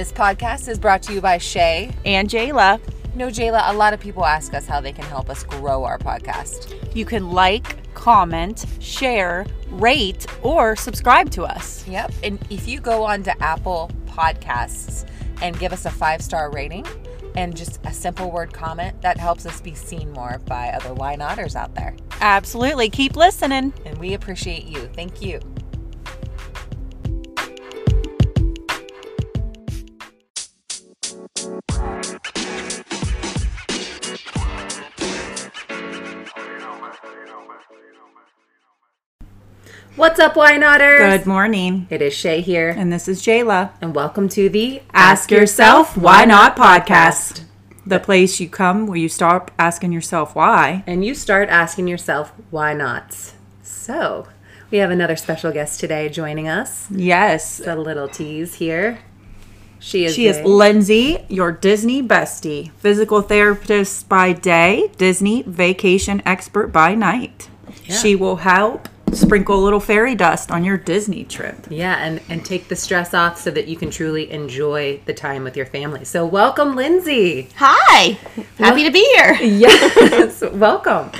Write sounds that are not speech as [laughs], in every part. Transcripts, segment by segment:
This podcast is brought to you by Shay. and Jayla. No, Jayla, a lot of people ask us how they can help us grow our podcast. You can like, comment, share, rate, or subscribe to us. Yep. And if you go on to Apple Podcasts and give us a five star rating and just a simple word comment, that helps us be seen more by other why notters out there. Absolutely. Keep listening. And we appreciate you. Thank you. What's up, Why Notters? Good morning. It is Shay here, And this is Jayla. and welcome to the Ask Yourself Why Not podcast. The place you come where you stop asking yourself why. and you start asking yourself why not. So, we have another special guest today joining us. Yes. a little tease here. She is She is a- Lindsay, your Disney bestie, physical therapist by day, Disney vacation expert by night. She will help sprinkle a little fairy dust on your Disney trip. yeah, and and take the stress off so that you can truly enjoy the time with your family. So, welcome, Lindsay. Hi, happy to be here. Yes, [laughs] welcome.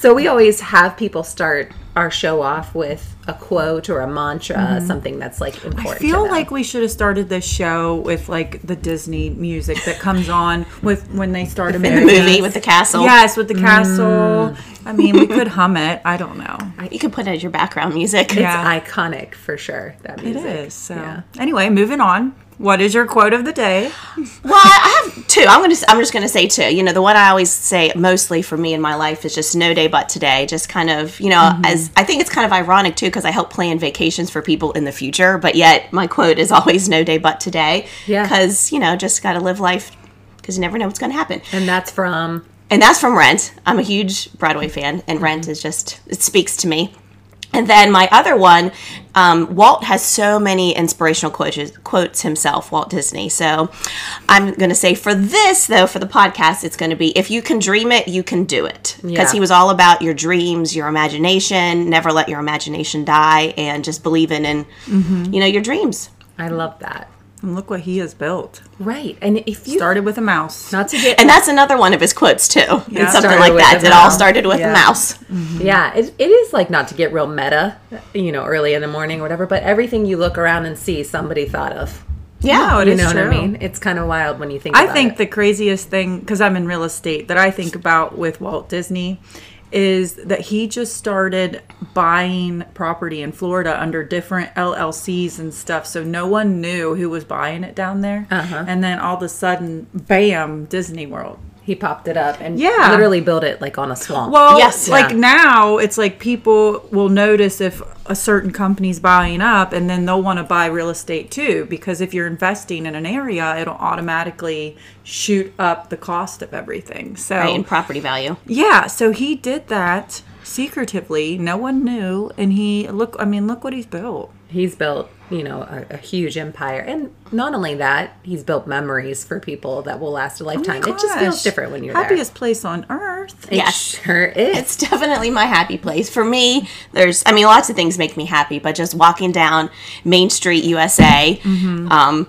So we always have people start our show off with a quote or a mantra, something that's like important. Mm-hmm. I feel like we should have started this show with like the Disney music that comes on with when they start a [laughs] The movie. movie with the castle. Yes, with the castle. I mean, we could hum it. I don't know. [laughs] You could put it as your background music. it's iconic for sure. That music. is. So Yeah. anyway, moving on. What is your quote of the day? Well, I have two. I'm gonna. I'm just gonna say two. You know, the one I always say mostly for me in my life is just no day but today. Just kind of, you know, Mm-hmm. as I think it's kind of ironic too because I help plan vacations for people in the future, but yet my quote is [laughs] always no day but today. Yeah. Because you know, just got to live life because you never know what's gonna happen. And that's from and that's from Rent. I'm a huge Broadway fan, and Rent is just it speaks to me. And then my other one, um, Walt has so many inspirational quotes, quotes himself, Walt Disney. So I'm going to say for this, though, for the podcast, it's going to be if you can dream it, you can do it. Because Yeah. he was all about your dreams, your imagination, never let your imagination die, and just believing in, and you know, your dreams. I love that. And look what he has built. Right. And if you Started with a mouse. not to get And that's another one of his quotes, too. It's something like that. a It all started with Yeah. a mouse. Mm-hmm. Yeah, it, it is like not to get real meta, you know, early in the morning or whatever, but everything you look around and see somebody thought of. Yeah. No, it You is know what I mean? It's kind of wild when you think I about think it. the craziest thing, because I'm in real estate, that I think about with Walt Disney is that he just started buying property in Florida under different LLCs and stuff. So no one knew who was buying it down there. Uh-huh. And then all of a sudden, bam, Disney World. He popped it up and Yeah. literally built it like on a swamp. Well, Yes. like Yeah. now, it's like people will notice if a certain company's buying up, and then they'll want to buy real estate too. Because if you're investing in an area, it'll automatically shoot up the cost of everything. So, Right, in property value. yeah, so he did that secretively. No one knew, and he look. I mean, look what he's built. he's built, you know, a, a huge empire. And not only that, he's built memories for people that will last a lifetime. it just feels different when you're there. happiest place on earth. It Yes. sure is. It's definitely my happy place. For me, there's, I mean, lots of things make me happy, but just walking down Main Street, USA, um,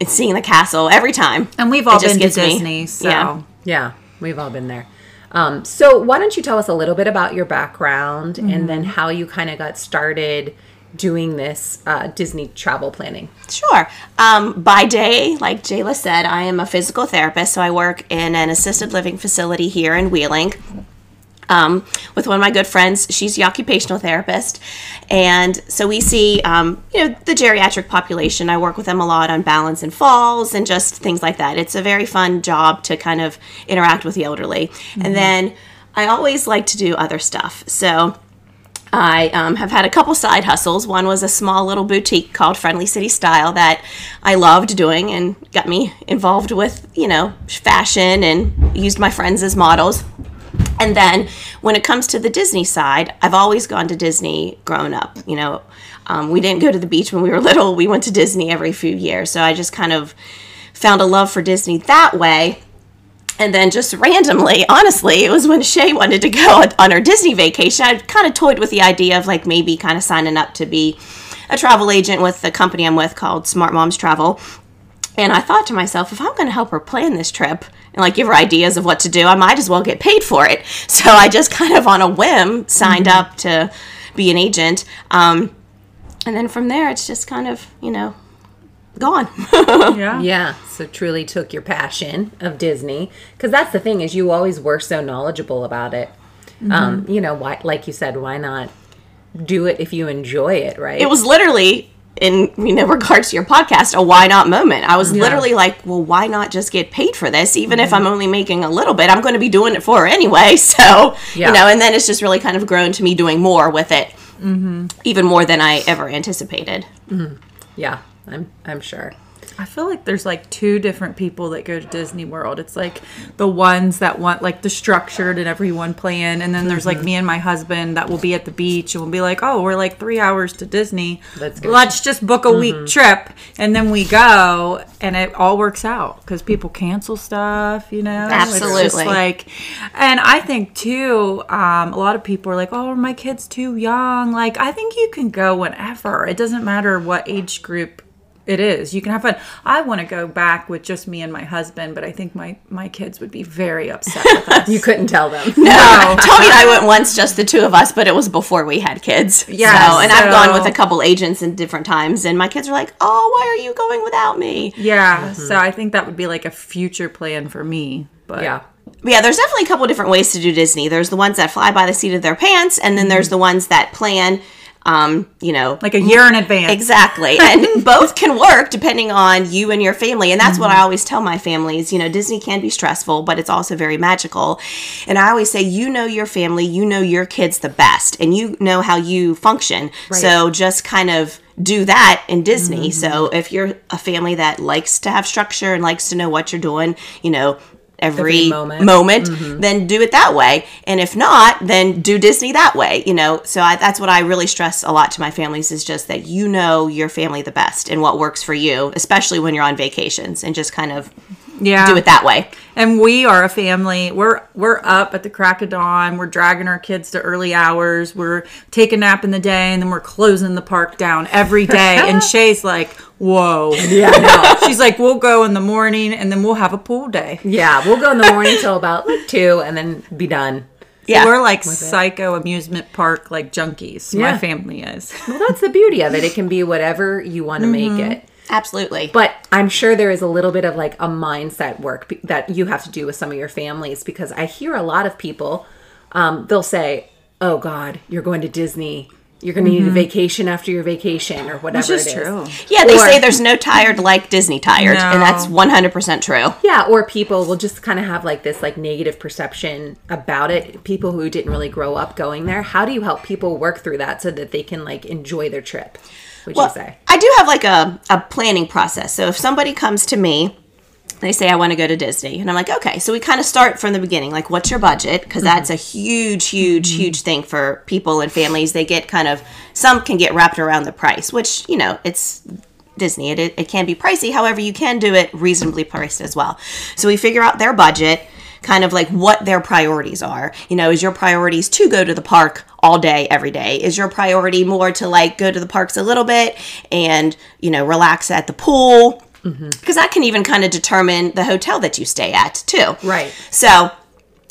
and seeing the castle every time. And we've all been to gives me- Disney, so. yeah. Yeah, we've all been there. Um, so why don't you tell us a little bit about your background and then how you kind of got started doing this uh, Disney travel planning? Sure. Um, by day, like Jayla said, I am a physical therapist, so I work in an assisted living facility here in Wheeling. Um, with one of my good friends, she's the occupational therapist, and so we see, um, you know, the geriatric population. I work with them a lot on balance and falls and just things like that. It's a very fun job to kind of interact with the elderly, and then I always like to do other stuff. So I um, have had a couple side hustles. One was a small little boutique called Friendly City Style that I loved doing and got me involved with, you know, fashion and used my friends as models. And then when it comes to the Disney side, I've always gone to Disney growing up. You know, um, we didn't go to the beach when we were [laughs] little, we went to Disney every few years. So I just kind of found a love for Disney that way. And then just randomly, honestly, it was when Shay wanted to go [laughs] on her Disney vacation. I kind of toyed with the idea of like maybe kind of signing up to be a travel agent with the company I'm with called Smart Moms Travel. And I thought to myself, if I'm going to help her plan this trip and like give her ideas of what to do, I might as well get paid for it. [laughs] So I just kind of on a whim signed up to be an agent. Um, and then from there, it's just kind of, you know, gone. [laughs] Yeah. Yeah, so truly took your passion of Disney. Because that's the thing is you always were so knowledgeable about it. Mm-hmm. Um, you know, why like you said, why not do it if you enjoy it, right? it was literally in you know regards to your podcast a why not moment. I was literally like well why not just get paid for this? Even if mm-hmm. i'm only making a little bit i'm going to be doing it for her anyway. [laughs] So Yeah. you know and then it's just really kind of grown to me doing more with it mm-hmm. even more than i ever anticipated. Yeah, I'm I'm sure. I feel like there's like two different people that go to Disney World. It's like the ones that want like the structured and everyone plan, and then there's like me and my husband that will be at the beach and we'll be like, oh, we're like three hours to Disney. Let's go. Let's just book a week trip, and then we go, and it all works out because people cancel stuff, you know. It's Absolutely. just like, and I think too, um, a lot of people are like, oh, my kid's too young. Like, I think you can go whenever. It doesn't matter what age group it is. You can have fun. I want to go back with just me and my husband, but I think my my kids would be very upset with [laughs] us. You couldn't tell them. no. [laughs] Tommy and I went once, just the two of us, but it was before we had kids. Yeah, So, and I've gone with a couple agents in different times, and my kids are like, "Oh, why are you going without me?" Yeah, mm-hmm. so I think that would be like a future plan for me. But Yeah. But yeah, there's definitely a couple different ways to do Disney. There's the ones that fly by the seat of their pants, and then there's mm-hmm. the ones that plan, um, you know, like a year in advance. Exactly. [laughs] And both can work depending on you and your family. And that's what I always tell my families. You know, Disney can be stressful, but it's also very magical. And I always say, you know your family, you know your kids the best, and you know how you function. So just kind of do that in Disney. So if you're a family that likes to have structure and likes to know what you're doing, you know, every, Every moment. moment, mm-hmm. then do it that way. And if not, then do Disney that way, you know? So I, that's what I really stress a lot to my families is just that you know your family the best and what works for you, especially when you're on vacations and just kind of yeah. do it that way. And we are a family. We're we're up at the crack of dawn. We're dragging our kids to early hours. We're taking a nap in the day, and then we're closing the park down every day. and [laughs] Shay's like, "Whoa, yeah, no." She's like, "We'll go in the morning, and then we'll have a pool day." Yeah, we'll go in the morning till about like two, and then be done. Yeah. We're like psycho amusement park like junkies. Yeah. My family is. Well, that's the beauty of it. It can be whatever you want to make mm-hmm. it. Absolutely. But I'm sure there is a little bit of like a mindset work that you have to do with some of your families because I hear a lot of people, um, they'll say, "Oh God, you're going to Disney. You're going to need a vacation after your vacation or whatever." Which is true. yeah, they or- say there's no tired like Disney tired, and that's 100% true. Yeah, or people will just kind of have like this like negative perception about it. People who didn't really grow up going there. How do you help people work through that so that they can like enjoy their trip? Would you say? I do have like a, a planning process. So if somebody comes to me, they say, I want to go to Disney. And I'm like, okay. So we kind of start from the beginning. Like, what's your budget? Because mm-hmm. that's a huge, huge, mm-hmm. huge thing for people and families. They get kind of, some can get wrapped around the price, which, you know, it's Disney. It, it can be pricey. However, you can do it reasonably priced as well. So we figure out their budget kind of like what their priorities are. You know, is your priorities to go to the park all day, every day? Is your priority more to like go to the parks a little bit and, you know, relax at the pool? Because that can even kind of determine the hotel that you stay at too. Right. So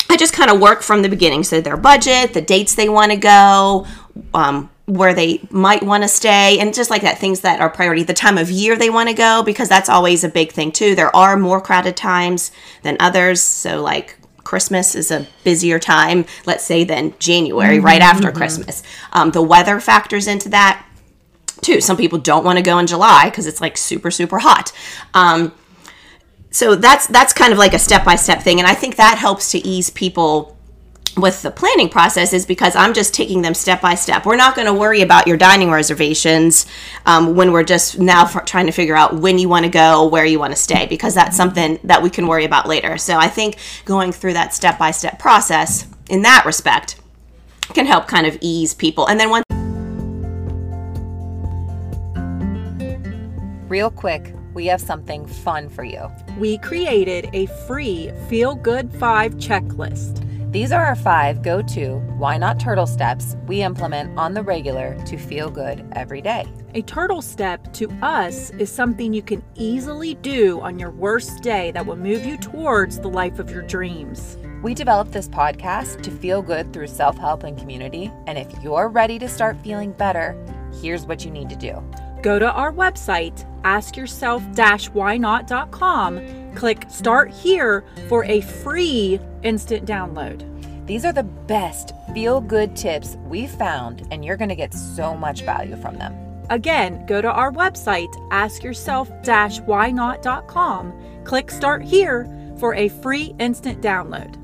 I just kind of work from the beginning. So their budget, the dates they want to go, um, where they might want to stay, and just like that, things that are priority, the time of year they want to go, because that's always a big thing too. There are more crowded times than others. So like Christmas is a busier time, let's say, than January, right after Christmas. Um, the weather factors into that too. Some people don't want to go in July because it's like super, super hot. Um, so that's that's kind of like a step by step thing, and I think that helps to ease people with the planning process is because I'm just taking them step by step. We're not going to worry about your dining reservations um, when we're just now f- trying to figure out when you want to go, where you want to stay, because that's something that we can worry about later. So I think going through that step by step process in that respect can help kind of ease people. And then once Real quick, we have something fun for you. We created a free Feel Good 5 checklist. These are our five go to why not turtle steps we implement on the regular to feel good every day. A turtle step to us is something you can easily do on your worst day that will move you towards the life of your dreams. We developed this podcast to feel good through self help and community. And if you're ready to start feeling better, here's what you need to do. Go to our website, askyourself-whynot.com, click start here for a free instant download. These are the best feel good tips we've found, and you're going to get so much value from them. Again, go to our website, askyourself-whynot.com, click start here for a free instant download.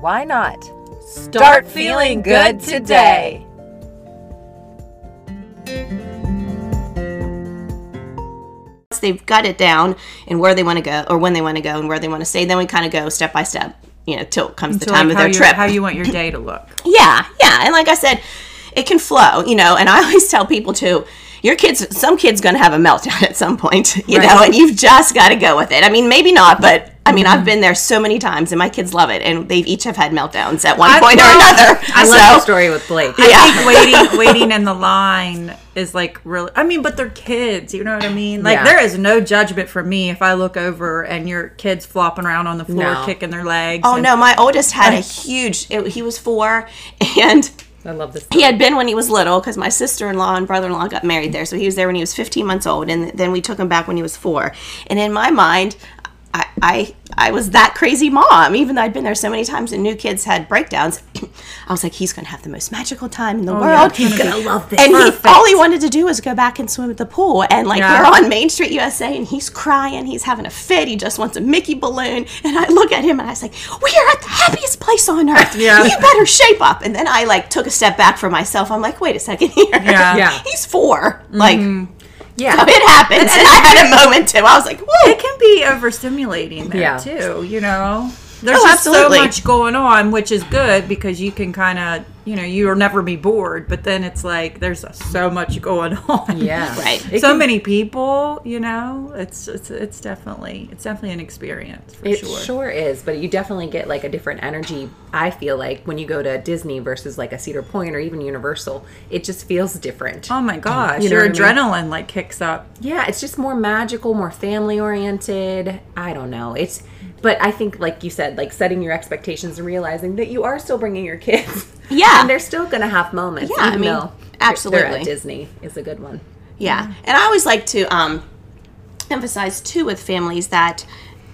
Why not? Start feeling good today. Once they've got it down and where they want to go or when they want to go and where they want to stay, then we kind of go step by step, you know, till it comes the To, time like, of their trip. How you want your day to look. [laughs] Yeah, yeah. And like I said, it can flow, you know, and I [laughs] always tell people too, your kids some kids gonna have a meltdown [laughs] at some point, you know, and you've just gotta go with it. I mean, maybe not, but I mean I've mm-hmm. been there so many times and my kids love it and they've each have had meltdowns at one I- point well, or another. [laughs] I so, love the story with Blake. Yeah. I think waiting waiting in the line is like really I mean, but they're kids, you know what I mean? Like Yeah. there is no judgment from me if I look over and your kids flopping around on the floor No. kicking their legs. Oh and- no, my [laughs] oldest had a huge it, he was four and I love this. he had been when he was little because my sister-in-law and brother-in-law got married there so he was there when he was 15 months old and then we took him back when he was four and in my mind I, I I was that crazy mom even though I'd been there so many times and new kids had breakdowns [clears throat] I was like he's gonna have the most magical time in the yeah, world it's gonna gonna love this. and he, all he wanted to do was go back and swim at the pool and like Yeah. we're on Main Street USA and he's crying he's having a fit he just wants a Mickey balloon and I look at him and I say we are at the happiest place on earth [laughs] Yeah. you better shape up and then I like took a step back for myself I'm like wait a second here Yeah. Yeah. [laughs] he's 4 like Yeah. it happens and I had a moment too I was like whoa it can be overstimulating there Yeah. too, you know. There's Oh, just absolutely. so much going on, which is good because you can kind of, you know, you'll never be bored. But then it's like there's so much going [laughs] on. Yeah. Right. It so can- many people, you know. It's it's it's definitely it's definitely an experience for It sure. sure. is, but you definitely get like a different energy. I feel like when you go to Disney versus like a Cedar Point or even Universal, it just feels different. Oh my gosh, You know your what I mean? adrenaline like kicks up. Yeah, it's just more magical, more family oriented. I don't know. It's, but I think like you said, like setting your expectations and realizing that you are still bringing your kids. [laughs] Yeah. and they're still gonna have moments. Yeah, I mean, absolutely. Disney is a good one. Yeah. And I always like to um, emphasize too with families that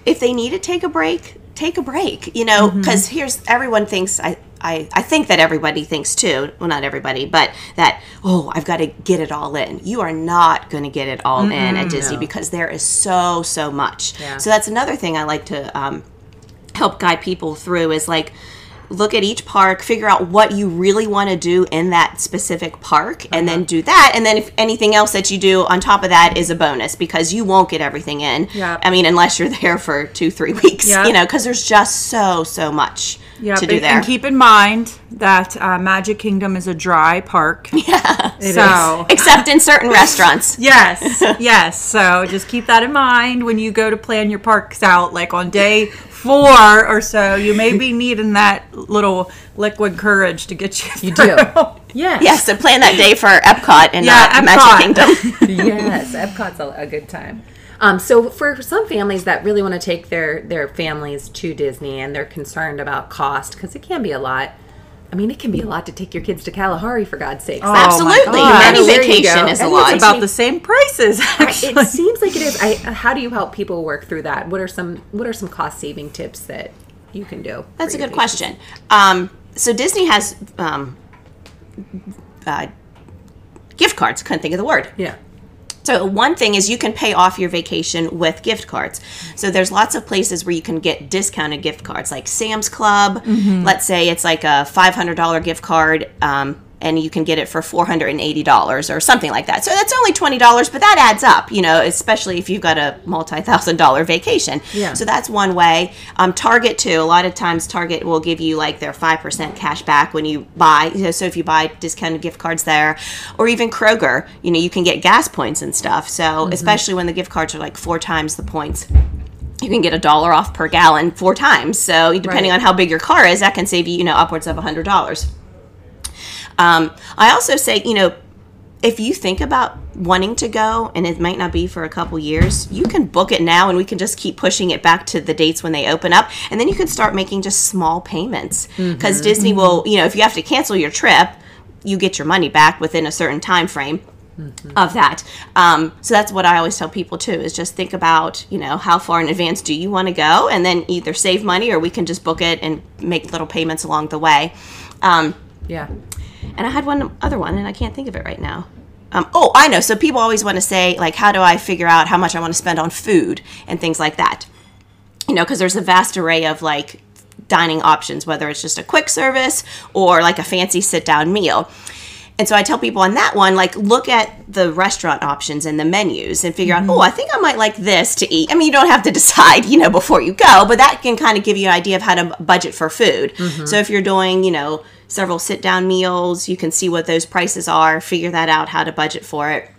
if they need to take a break, take a break, you know, because here's everyone thinks, I, I, I think that everybody thinks too, well, not everybody, but that, oh, I've got to get it all in. You are not going to get it all in at Disney because there is so, so much. Yeah. So that's another thing I like to um, help guide people through is like look at each park figure out what you really want to do in that specific park and Uh-huh. then do that and then if anything else that you do on top of that is a bonus because you won't get everything in Yeah. i mean unless you're [laughs] there for two three weeks Yeah. you know because there's just so so much Yeah, to do and- there And keep in mind that uh, Magic Kingdom is a dry park. [laughs] Yeah, so except in certain [laughs] restaurants yes, [laughs] yes. So just keep that in mind when you go to plan your parks out. Like on day four or so, you may be needing that little liquid courage to get you. You do. through. Yeah. yes so plan that day for epcot and Yeah, not Epcot. magic kingdom yes, Epcot's a, a good time. Um, so for some families that really want to take their their families to Disney and they're concerned about cost because it can be a lot. I mean, it can be a lot to take your kids to Kalahari for God's sakes. Oh, absolutely God. any vacation is a lot It's about the same prices. Actually, it seems like it is. I, how do you help people work through that? What are some What are some cost saving tips that you can do? That's a good patients? question. Um, so Disney has um, uh, gift cards. Couldn't think of the word. Yeah. So one thing is you can pay off your vacation with gift cards. So there's lots of places where you can get discounted gift cards, like Sam's Club. Let's say it's like a $500 gift card. Um, and you can get it for $480 or something like that. So that's only $20, but that adds up, you know, especially if you've got a multi thousand dollar vacation. Yeah. So that's one way. Um, Target, too. A lot of times, Target will give you like their 5% cash back when you buy. You know, so if you buy discounted gift cards there, or even Kroger, you know, you can get gas points and stuff. So especially when the gift cards are like four times the points you can get a dollar off per gallon four times. So depending Right. on how big your car is, that can save you, you know, upwards of a hundred dollars. Um, I also say, you know, if you think about wanting to go and it might not be for a couple years, you can book it now and we can just keep pushing it back to the dates when they open up. And then you can start making just small payments because Disney will, you know, if you have to cancel your trip, you get your money back within a certain time frame of that. Um, so that's what I always tell people too is just think about, you know, how far in advance do you want to go and then either save money or we can just book it and make little payments along the way. Um, Yeah. And I had one other one, and I can't think of it right now. Um, oh, I know. So people always want to say, like, how do I figure out how much I want to spend on food and things like that? You know, because there's a vast array of like dining options, whether it's just a quick service or like a fancy sit down meal. And so I tell people on that one, like, look at the restaurant options and the menus and figure out, oh, I think I might like this to eat. I mean, you don't have to decide, you know, before you go, but that can kind of give you an idea of how to budget for food. So if you're doing, you know, several sit down meals, you can see what those prices are, figure that out, how to budget for it.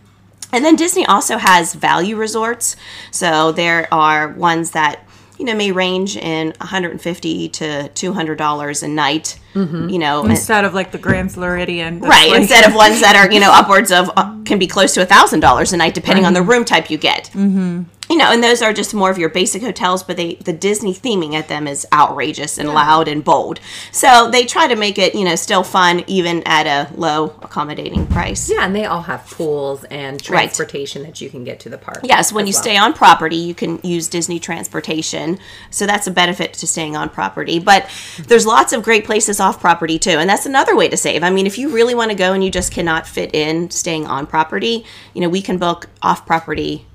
And then Disney also has value resorts. So there are ones that you know may range in 150 to 200 dollars a night. You know, Instead of like the Grand Floridian. right like- instead of ones that are you know [laughs] upwards of uh, can be close to a thousand dollars a night depending on the room type you get mm-hmm. You know and those are just more of your basic hotels but they the disney theming at them is outrageous and loud and bold so they try to make it you know still fun even at a low accommodating price Yeah, and they all have pools and Right. transportation that you can get to the park. Yes, when you well. stay on property, you can use Disney transportation. So that's a benefit to staying on property. But there's lots of great places off property too. And that's another way to save. I mean, if you really want to go and you just cannot fit in staying on property, you know, we can book off property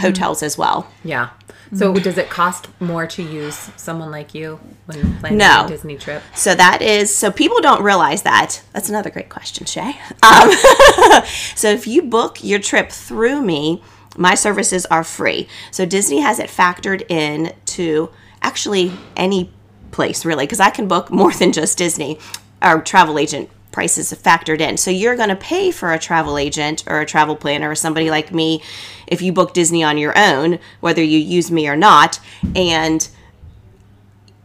hotels as well. Yeah. So does it cost more to use someone like you when planning No. a Disney trip? So that is so people don't realize that. That's another great question, Shay. [laughs] Um, [laughs] so if you book your trip through me, my services are free. So Disney has it factored in to actually any place really, because I can book more [laughs] than just Disney. Our travel agent prices factored in. So you're going to pay for a travel agent or a travel planner or somebody like me if you book Disney on your own, whether you use me or not, and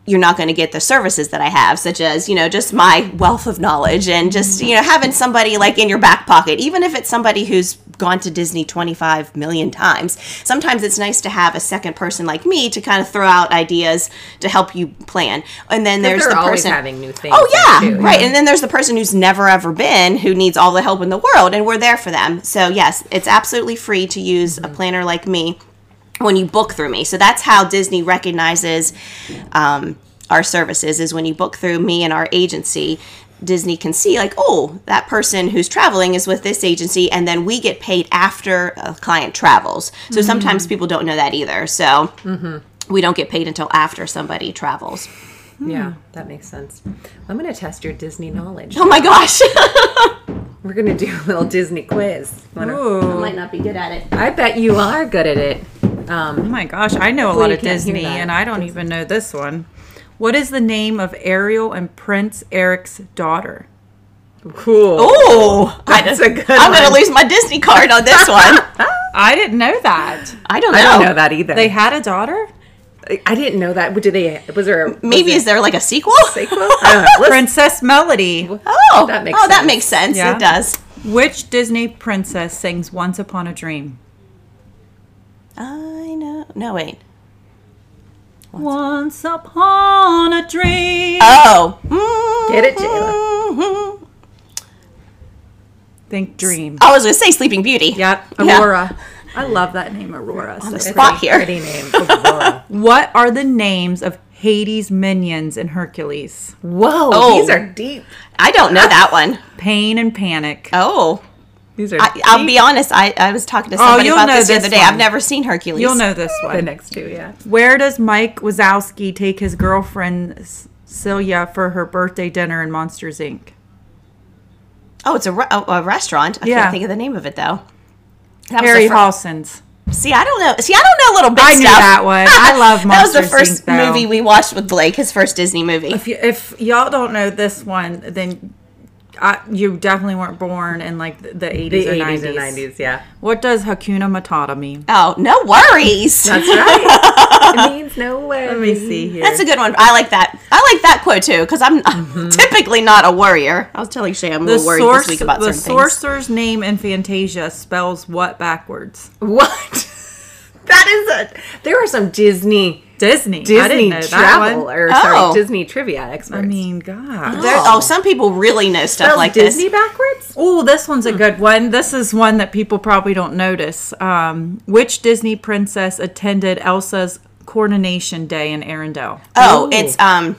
you're not going to get the services that I have, such as, you know, just my wealth of knowledge and just, you know, having somebody like in your back pocket, even if it's somebody who's gone to Disney 25 million times. Sometimes it's nice to have a second person like me to kind of throw out ideas to help you plan. And then there's the always person having new things. Oh yeah, too. right. And then there's the person who's never ever been who needs all the help in the world and we're there for them. So yes, it's absolutely free to use a planner like me when you book through me. So that's how Disney recognizes um, our services is when you book through me and our agency. Disney can see like, oh, that person who's traveling is with this agency, and then we get paid after a client travels. So mm-hmm. sometimes people don't know that either. So mm-hmm. we don't get paid until after somebody travels. Hmm. Yeah, that makes sense. I'm going to test your Disney knowledge. Oh my gosh, [laughs] We're going to do a little Disney quiz. Wanna- I Ooh. might not be good at it. I bet you are good at it. Um, oh my gosh, I know a lot of Disney, and I don't even know this one. What is the name of Ariel and Prince Eric's daughter? Cool. Oh, That's a good I'm going to lose my Disney card on this one. [laughs] I didn't know that. I don't know. I don't know that either. They had a daughter? I didn't know that. Did they? Was there? A, Maybe was is there like a sequel? a [laughs] sequel? I don't know. [laughs] Let's- Princess Melody. Oh, That makes oh, that sense. makes sense. Yeah. It does. Which Disney princess sings Once Upon a Dream? I know. No, wait. Once upon a dream. Oh, Get it, Jayla. Mhm. Think dream. I was going to say Sleeping Beauty. Yep. [laughs] Yeah. Aurora. I love that name, Aurora. So the pretty. here. Pretty name. Aurora. What are the names of Hades' minions in Hercules? Whoa, Oh. these are deep. I don't know that one. Pain and Panic. Oh, These are. I, I'll be honest. I, I was talking to Oh, somebody you'll about know this the other day. one. I've never seen Hercules. You'll know this one. the one. next two, yeah. Where does Mike Wazowski take his girlfriend Celia for her birthday dinner in Monsters Inc.? Oh, it's a, re- a, a restaurant. I Yeah. can't think of the name of it though. That was Harry the fir- Halson's. See, I don't know. See, I don't know little bit I knew stuff. that one. I [laughs] love that was the first Inc., movie we watched with Blake. His first Disney movie. If, y- if y'all don't know this one, then I, you definitely weren't born in like the, the 80s The or 80s 90s. and 90s, yeah. What does Hakuna Matata mean? Oh, no worries. That's right. [laughs] it means no way. Let me see here. That's a good one. I like that. I like that quote too because I'm [laughs] mm-hmm. typically not a worrier. I was telling Shay I'm a the little worried source, this week about the certain things. sorcerer's name in Fantasia spells what backwards? What? [laughs] that is a. There are some Disney Disney. I Disney didn't know that travel one. or Oh. sorry Disney trivia experts. I mean, God. There- oh, some people really know stuff Spells like Disney this. backwards. Oh, this one's a good one. This is one that people probably don't notice. Um, which Disney princess attended Elsa's coronation day in Arendelle? Oh, Ooh. it's um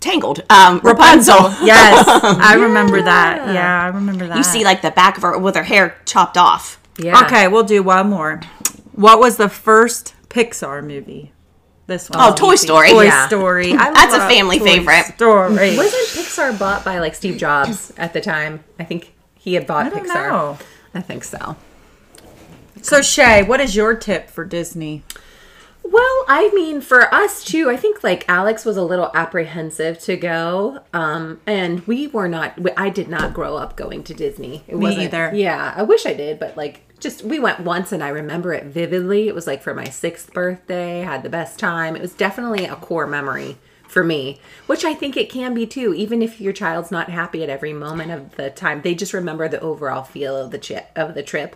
tangled. Um Rapunzel. Yes, I [laughs] remember that. Yeah, I remember that. You see like the back of her with her hair chopped off. Yeah. Okay, we'll do one more. What was the first Pixar movie? This one. Oh, Toy Story. Toy Yeah. Story. I [laughs] That's a family Toy favorite. Story. [laughs] Wasn't Pixar bought by like Steve Jobs at the time? I think he had bought I don't Pixar. know. I think so. So Shay, what is your tip for Disney? Well, I mean, for us too, I think like Alex was a little apprehensive to go, um, and we were not. I did not grow up going to Disney. It Me wasn't, either. Yeah, I wish I did, but like, just we went once, and I remember it vividly. It was like for my sixth birthday. Had the best time. It was definitely a core memory for me, which I think it can be too. Even if your child's not happy at every moment of the time, they just remember the overall feel of the chip of the trip.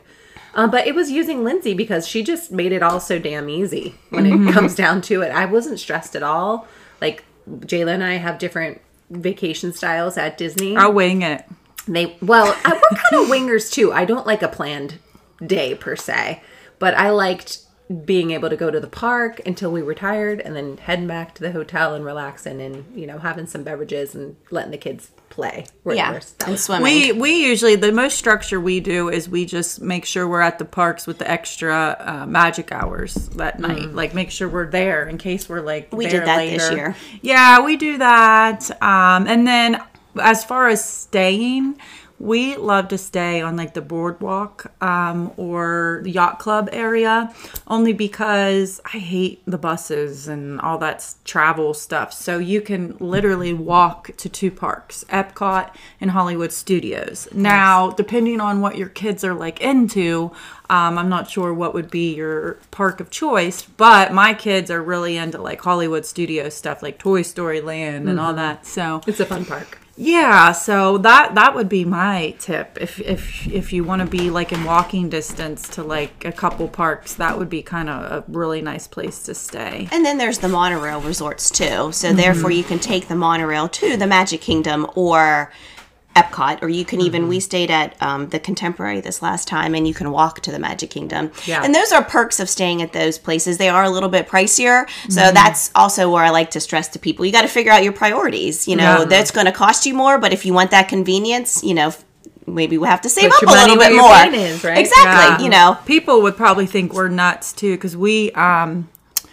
Uh, but it was using Lindsay because she just made it all so damn easy when it comes down to it. I wasn't stressed at all. Like Jayla and I have different vacation styles at Disney. I'll wing it. They well, I, we're kind of wingers too. I don't like a planned day per se, but I liked being able to go to the park until we were tired and then heading back to the hotel and relaxing and you know having some beverages and letting the kids play. Yeah. whatever. And swimming. We we usually the most structure we do is we just make sure we're at the parks with the extra uh, magic hours that night. Like make sure we're there in case we're like We there did that this year. Yeah, we do that. Um, and then as far as staying. We love to stay on like the boardwalk um, or the yacht club area, only because I hate the buses and all that travel stuff. So you can literally walk to two parks, Epcot and Hollywood Studios. Now, depending on what your kids are like into, um, I'm not sure what would be your park of choice, but my kids are really into like Hollywood Studios stuff, like Toy Story Land and all that. So it's a fun park. Yeah, so that that would be my tip. If if if you want to be like in walking distance to like a couple parks, that would be kind of a really nice place to stay. And then there's the monorail resorts too. So therefore, mm-hmm. you can take the monorail to the Magic Kingdom or Epcot, or you can even. We stayed at um, the Contemporary this last time, and you can walk to the Magic Kingdom. Yeah. And those are perks of staying at those places. They are a little bit pricier, so that's also where I like to stress to people: you got to figure out your priorities. You know, Yeah. that's going to cost you more, but if you want that convenience, you know. Maybe we'll have to save Put up a little bit more. is, right? Exactly. You know, people would probably think we're nuts too because we um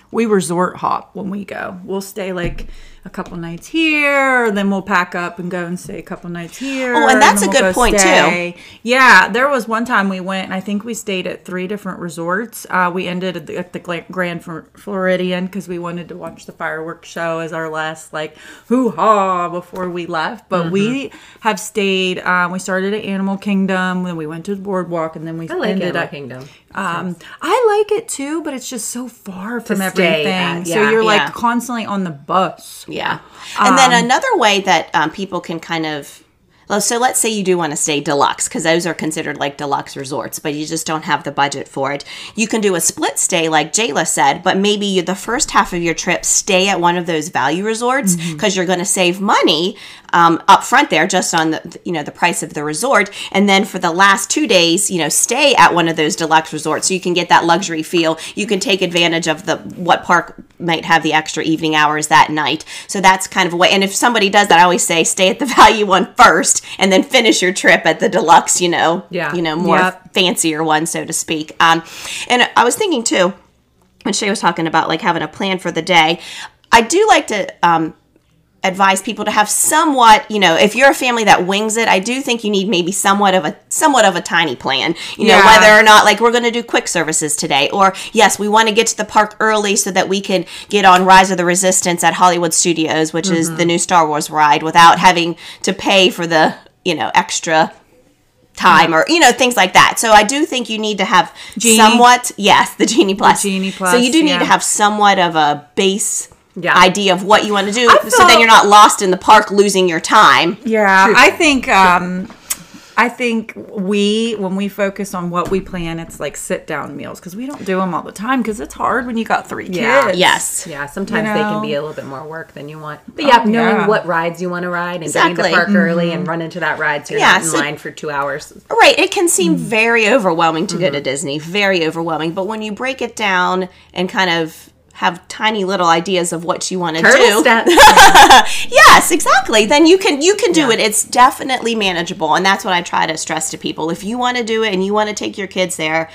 we resort hop when we go. We'll stay like a couple nights here, then we'll pack up and go and stay a couple nights here. Oh, and that's then a we'll good go point, too. Yeah, there was one time we went, and I think we stayed at three different resorts. Uh, we ended at the, at the Grand Flor- Floridian because we wanted to watch the fireworks show as our last like hoo ha before we left. But we Mm-hmm. have stayed. Um, we started at Animal Kingdom, then we went to the boardwalk, and then we I like ended Animal at Kingdom. Um, I like it too, but it's just so far from everything. at, so you're Yeah. like constantly on the bus. Yeah. And then Um, another way that um, people can kind of. well, So let's say you do want to stay deluxe because those are considered like deluxe resorts, but you just don't have the budget for it. You can do a split stay, like Jayla said, but maybe you, the first half of your trip stay at one of those value resorts Mm-hmm. because you're going to save money um, up front there, just on the you know the price of the resort, and then for the last two days, you know, stay at one of those deluxe resorts so you can get that luxury feel. You can take advantage of the what park might have the extra evening hours that night. So that's kind of a way. And if somebody does that, I always say stay at the [laughs] value one first, and then finish your trip at the deluxe. You know, Yeah. you know, more Yep. fancier one, so to speak. Um, and I was thinking too when Shay was talking about like having a plan for the day. I do like to um, advise people to have somewhat, you know, if you're a family that wings it, I do think you need maybe somewhat of a somewhat of a tiny plan. You know, Yeah. whether or not like we're going to do quick services today or yes, we want to get to the park early so that we can get on Rise of the Resistance at Hollywood Studios, which is the mm-hmm. new Star Wars ride without having to pay for the, you know, extra time or you know things like that. So I do think you need to have Genie. somewhat yes, the Genie Plus. The Genie plus. So you do need yeah. to have somewhat of a base Yeah. idea of what you want to do so then you're not lost in the park losing your time. Yeah, I think um I think we when we focus on what we plan, it's like sit down meals because we don't do them all the time because it's hard when you got three Yeah. kids. Yes. Yeah, sometimes they know? can be a little bit more work than you want. But yeah, knowing yeah. what rides you want to ride and getting to Exactly. the park early and run into that ride so you're Yeah, not in so- line for two hours. Right. It can seem Mm. very overwhelming to go Mm-hmm. to Disney, very overwhelming. But when you break it down and kind of have tiny little ideas of what you want to do, steps. [laughs] yes, exactly. Then you can you can do it. It's definitely manageable, and that's what I try to stress to people. If you want to do it and you want to take your kids there.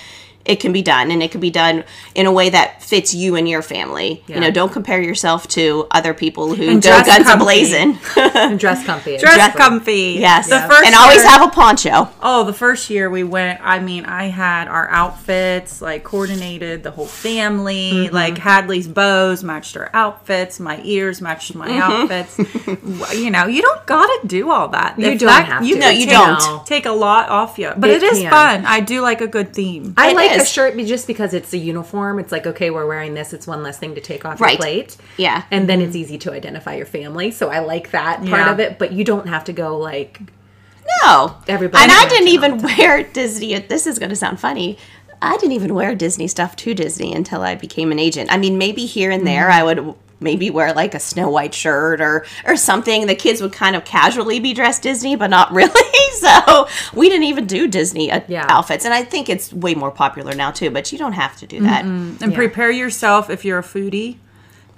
It can be done, and it can be done in a way that fits you and your family. You know, don't compare yourself to other people who And go dress guns comfy. blazing. and dress comfy. Dress Exactly. comfy. yes, The first and always have a poncho. Oh, the first year we went, I mean, I had our outfits like coordinated, the whole family, Mm-hmm. like Hadley's bows matched our outfits, my ears matched my Mm-hmm. outfits. You know, you don't gotta do all that. You If don't that- have you to. No, can you take- don't. Take a lot off you, but It it is can. fun. I do like a good theme. I like It like a shirt be- just because it's a uniform. It's like, okay, we're wearing this. It's one less thing to take off Right. your plate. Yeah. And then it's easy to identify your family. So I like that part Yeah. of it. But you don't have to go like, No. Everybody And I didn't even [laughs] wear Disney. This is going to sound funny. I didn't even wear Disney stuff to Disney until I became an agent. I mean, maybe here and there mm-hmm. I would maybe wear like a Snow White shirt or or something. The kids would kind of casually be dressed Disney, but not [laughs] really. So we didn't even do Disney uh, Yeah. outfits, and I think it's way more popular now too. But you don't have to do that. And prepare yourself if you're a foodie.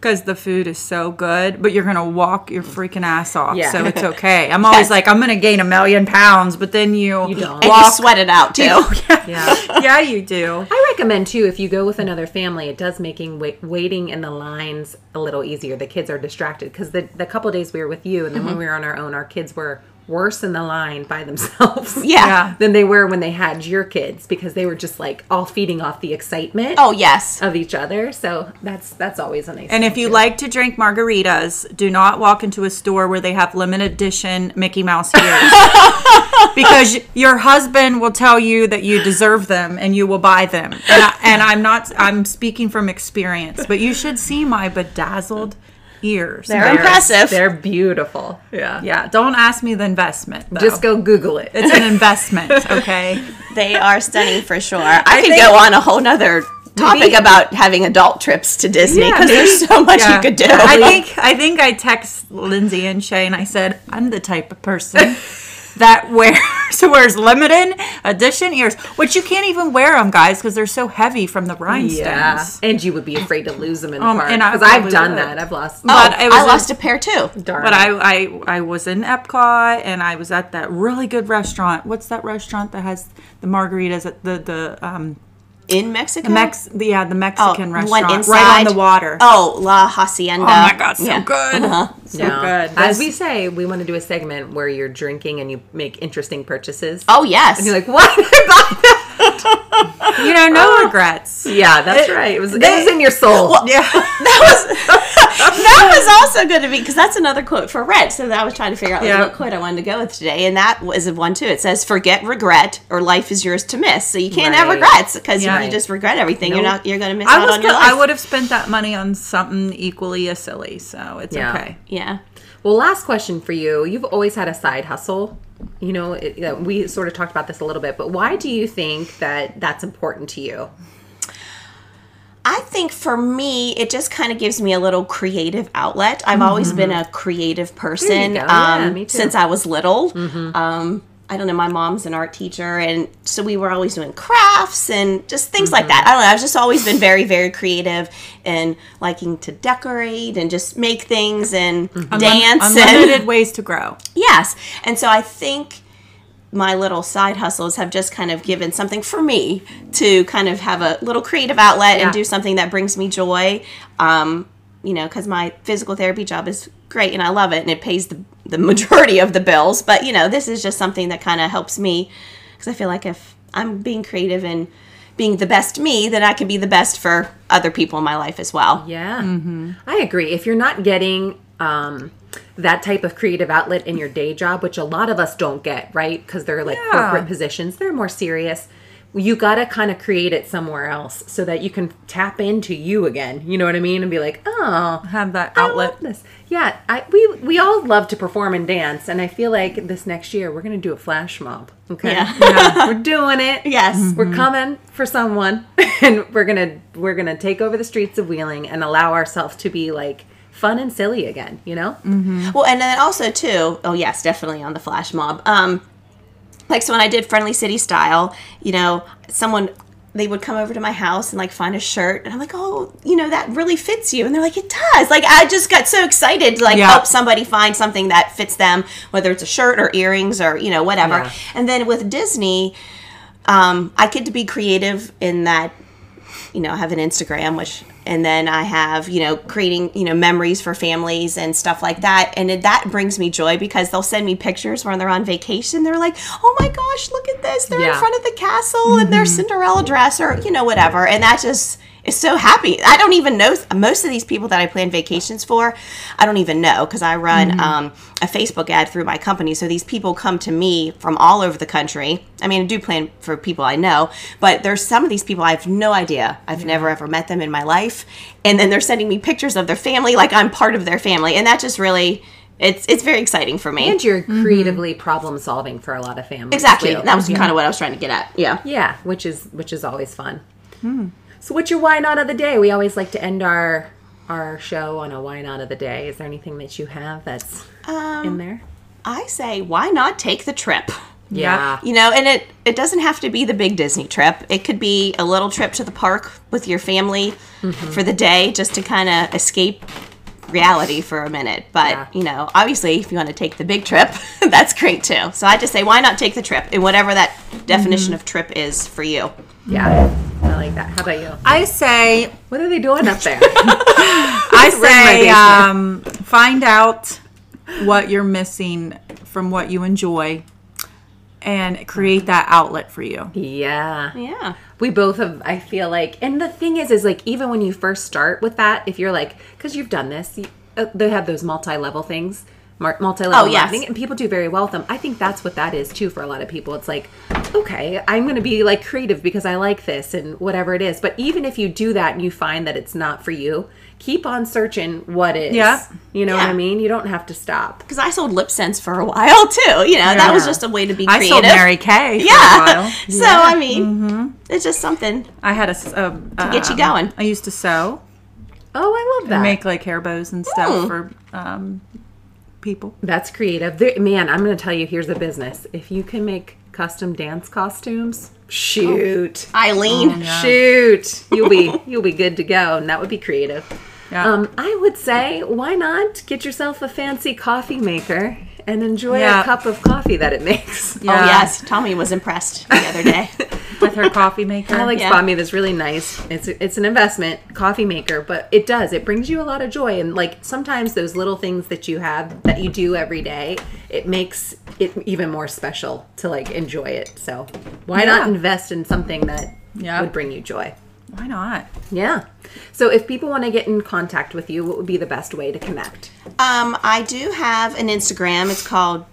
Because the food is so good, but you're gonna walk your freaking ass off, Yeah. so it's okay. I'm [laughs] always Yes. like, I'm gonna gain a million pounds, but then you, You don't. And you walk. sweat it out [laughs] too. [laughs] yeah. yeah, you do. I recommend too if you go with another family, it does making wait, waiting in the lines a little easier. The kids are distracted because the the couple days we were with you, and then when mm-hmm. we were on our own, our kids were worse in the line by themselves. [laughs] Yeah. Yeah. than they were when they had your kids because they were just like all feeding off the excitement Oh yes. of each other. So that's that's always a nice. And if you too. like to drink margaritas, do not walk into a store where they have limited edition Mickey Mouse ears. [laughs] because your husband will tell you that you deserve them and you will buy them. And, I, and I'm not, I'm speaking from experience, but you should see my bedazzled ears. They're impressive. they're beautiful. Yeah, Yeah, don't ask me the investment. Though. Just go Google it. It's an investment, [laughs] okay? They are stunning for sure. I, could go on a whole nother topic about having adult trips to Disney because maybe- there's so much Yeah. you could do. I think I think I text Lindsay and Shay and I said I'm the type of person [laughs] that wears [laughs] wears limited edition ears, which you can't even wear them, guys, because they're so heavy from the rhinestones. Yeah, and you would be afraid to lose them in the Um, park and I because I've done would. that. I've lost. But oh, it was I a- lost a pair too. darn. But I, I I was in Epcot and I was at that really good restaurant. What's that restaurant that has the margaritas at the the um In Mexico? Mex yeah the Mexican Oh, restaurant one right on the water. Oh, La Hacienda. Oh my god, so Yeah. good. Uh-huh. So No. good. As we say, we want to do a segment where you're drinking and you make interesting purchases. Oh, yes. And you're like, why [laughs] did I buy that? You know, no oh. regrets. Yeah, that's It- right. It was, it was in your soul. Yeah. [laughs] that was that was also good to be, because that's another quote for Rent. So I was trying to figure out like, Yeah. what quote I wanted to go with today. And that was one too. It says, forget regret or life is yours to miss. So you can't have regrets because Yeah. if you just regret everything, you're not, you're going to miss I out was on your life. I would have spent that money on something equally as silly, so it's Yeah. okay. Yeah. Well, last question for you. You've always had a side hustle. You know, it, we sort of talked about this a little bit, but why do you think that that's important to you? I think for me, it just kind of gives me a little creative outlet. I've always been a creative person. Yeah, um, too. since I was little. Um, I don't know, my mom's an art teacher, and so we were always doing crafts and just things like that. I don't know, I've just always been very, very creative and liking to decorate and just make things and dance. and, Unlimited ways to grow. Yes. And so I think my little side hustles have just kind of given something for me to kind of have a little creative outlet Yeah. and do something that brings me joy. Um, you know, because my physical therapy job is great and I love it and it pays the, the majority of the bills. But, you know, this is just something that kind of helps me because I feel like if I'm being creative and being the best me, then I can be the best for other people in my life as well. Yeah. I agree. If you're not getting um, that type of creative outlet in your day job, which a lot of us don't get, right? Because they're like Yeah. corporate positions, they're more serious. You got to kind of create it somewhere else so that you can tap into you again. You know what I mean? And be like, oh, Have that outlet. Yeah, I, we we all love to perform and dance, and I feel like this next year we're gonna do a flash mob. Okay, Yeah. [laughs] [laughs] we're doing it. Yes. we're coming for someone, [laughs] and we're gonna we're gonna take over the streets of Wheeling and allow ourselves to be like fun and silly again. You know? Well, and then also too. Oh yes, definitely on the flash mob. Um, like so when I did Friendly City Style, you know, someone they would come over to my house and like find a shirt, and I'm like, oh, you know, that really fits you, and they're like, it does. Like I just got so excited to like Yeah. help somebody find something that fits them, whether it's a shirt or earrings or you know whatever. Yeah. And then with Disney, um, I get to be creative in that you know, I have an Instagram, which, and then I have, you know, creating, you know, memories for families and stuff like that. And it, that brings me joy because they'll send me pictures when they're on vacation. They're like, oh my gosh, look at this. They're in front of the castle in their mm-hmm. Cinderella dress or, you know, whatever. And that just is so happy. I don't even know, most of these people that I plan vacations for, I don't even know because I run mm-hmm. um, a Facebook ad through my company. So these people come to me from all over the country. I mean, I do plan for people I know, but there's some of these people I have no idea. I've never ever met them in my life. And then they're sending me pictures of their family like I'm part of their family. And that just really, it's it's very exciting for me. And you're mm-hmm. creatively problem solving for a lot of families. exactly. too. That was kind of what I was trying to get at. Yeah. Yeah, which is which is always fun. Hmm. So, what's your why not of the day? We always like to end our our show on a why not of the day. Is there anything that you have that's in um, there? I say, why not take the trip? Yeah. You know, and it it doesn't have to be the big Disney trip. It could be a little trip to the park with your family mm-hmm. for the day just to kind of escape reality for a minute. But, Yeah. you know, obviously if you want to take the big trip, [laughs] that's great too. So I just say why not take the trip in whatever that definition mm-hmm. of trip is for you. Yeah, I like that. How about you? I say, What are they doing up there? [laughs] I We're in my say, um, find out what you're missing from what you enjoy, and create that outlet for you. yeah. Yeah. We both have, I feel like, and the thing is, is like, even when you first start with that, if you're like, because you've done this, you, uh, they have those multi level things, multi level Oh, yes. marketing, and people do very well with them. I think that's what that is too for a lot of people. It's like, okay, I'm going to be like creative because I like this and whatever it is. But even if you do that and you find that it's not for you, keep on searching what is. Yeah. You know what I mean? You don't have to stop. Because I sold LipSense for a while [laughs] too. You know, that was just a way to be I creative. sold Mary Kay for yeah. a while. [laughs] So, I mean, it's just something. I had a, s- a- get you um, going. I used to sew, Oh, I love that. make like hair bows and stuff Oh. for um, people. That's creative. There, man, I'm going to tell you here's a business. If you can make custom dance costumes, shoot. Eileen. [laughs] Shoot. You'll be you'll be good to go and that would be creative. Yeah. Um I would say why not get yourself a fancy coffee maker and enjoy Yeah. a cup of coffee that it makes. Oh yes, Tommy was impressed the other day. [laughs] with her coffee maker. Alex Yeah. bought me this really nice. It's it's an investment coffee maker, but it does. It brings you a lot of joy, and like sometimes those little things that you have that you do every day, it makes it even more special to like enjoy it. So why not invest in something that Yeah. would bring you joy? Why not? Yeah. So if people want to get in contact with you, what would be the best way to connect? Um, I do have an Instagram. It's called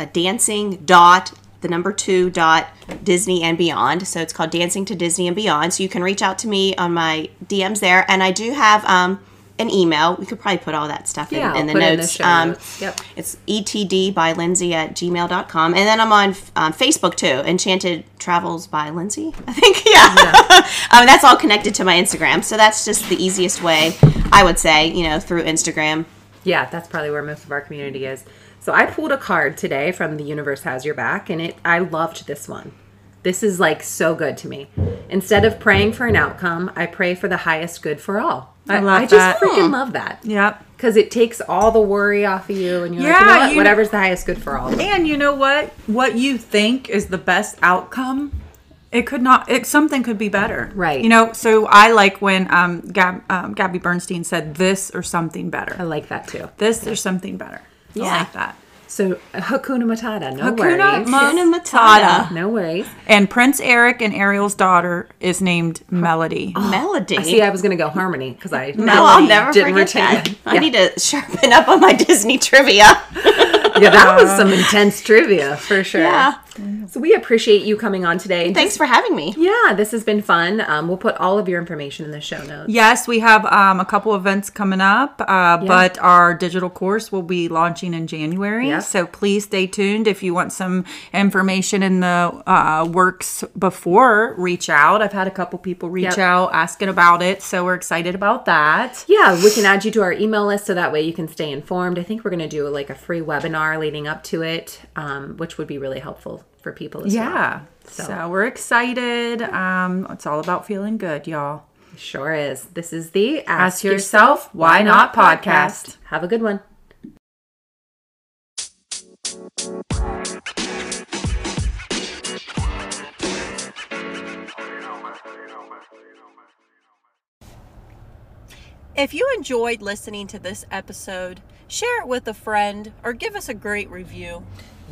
a dancing dot the number two dot Disney and Beyond. So it's called Dancing to Disney and Beyond. So you can reach out to me on my DMs there, and I do have um an email. We could probably put all that stuff in, Yeah, I'll in the put it in the notes. show um, notes. Yep. It's etd by Lindsay at gmail.com. And then I'm on um, Facebook too, Enchanted Travels by Lindsay, I think. [laughs] Yeah. [laughs] um, that's all connected to my Instagram. So that's just the easiest way, I would say, you know, through Instagram. Yeah, that's probably where most of our community is. So I pulled a card today from The Universe Has Your Back, and it I loved this one. This is like so good to me. Instead of praying for an outcome, I pray for the highest good for all. I love I just that. freaking love that. Yep. Because it takes all the worry off of you, and you're like, you know what? you- whatever's the highest good for all. And you know what? What you think is the best outcome it could not it something could be better Right. you know so i like when um, Gab, um gabby bernstein said this or something better. I like that too. this or something better i Yeah. like that So uh, Hakuna Matata, no Hakuna worries. Hakuna Matata. no worries. and prince eric and ariel's daughter is named melody oh, Melody. I See, I was gonna go Harmony because I no, I'll never didn't forget retain that. it. I need to sharpen up on my Disney trivia. [laughs] Yeah, that was [laughs] some intense trivia for sure. Yeah. So we appreciate you coming on today. Thanks for having me. Yeah, this has been fun. Um, we'll put all of your information in the show notes. Yes, we have um, a couple events coming up, uh, but our digital course will be launching in January. Yeah. So please stay tuned. If you want some information in the uh, works before, reach out. I've had a couple people reach Yep. out asking about it, so we're excited about that. Yeah, we can add you to our email list so that way you can stay informed. I think we're going to do like a free webinar leading up to it, um, which would be really helpful for people as well. Yeah. So, we're excited. Um, it's all about feeling good, y'all. Sure is. This is the Ask Yourself Why Not podcast. Have a good one. If you enjoyed listening to this episode, share it with a friend or give us a great review.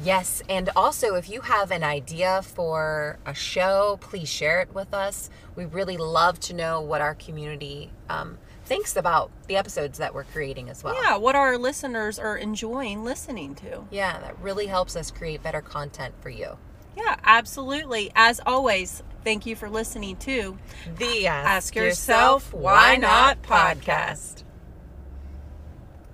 Yes, and also if you have an idea for a show, please share it with us. We really love to know what our community um, thinks about the episodes that we're creating as well. Yeah, what our listeners are enjoying listening to. Yeah, that really helps us create better content for you. Yeah, absolutely. As always, thank you for listening to The Ask Yourself Why Not podcast.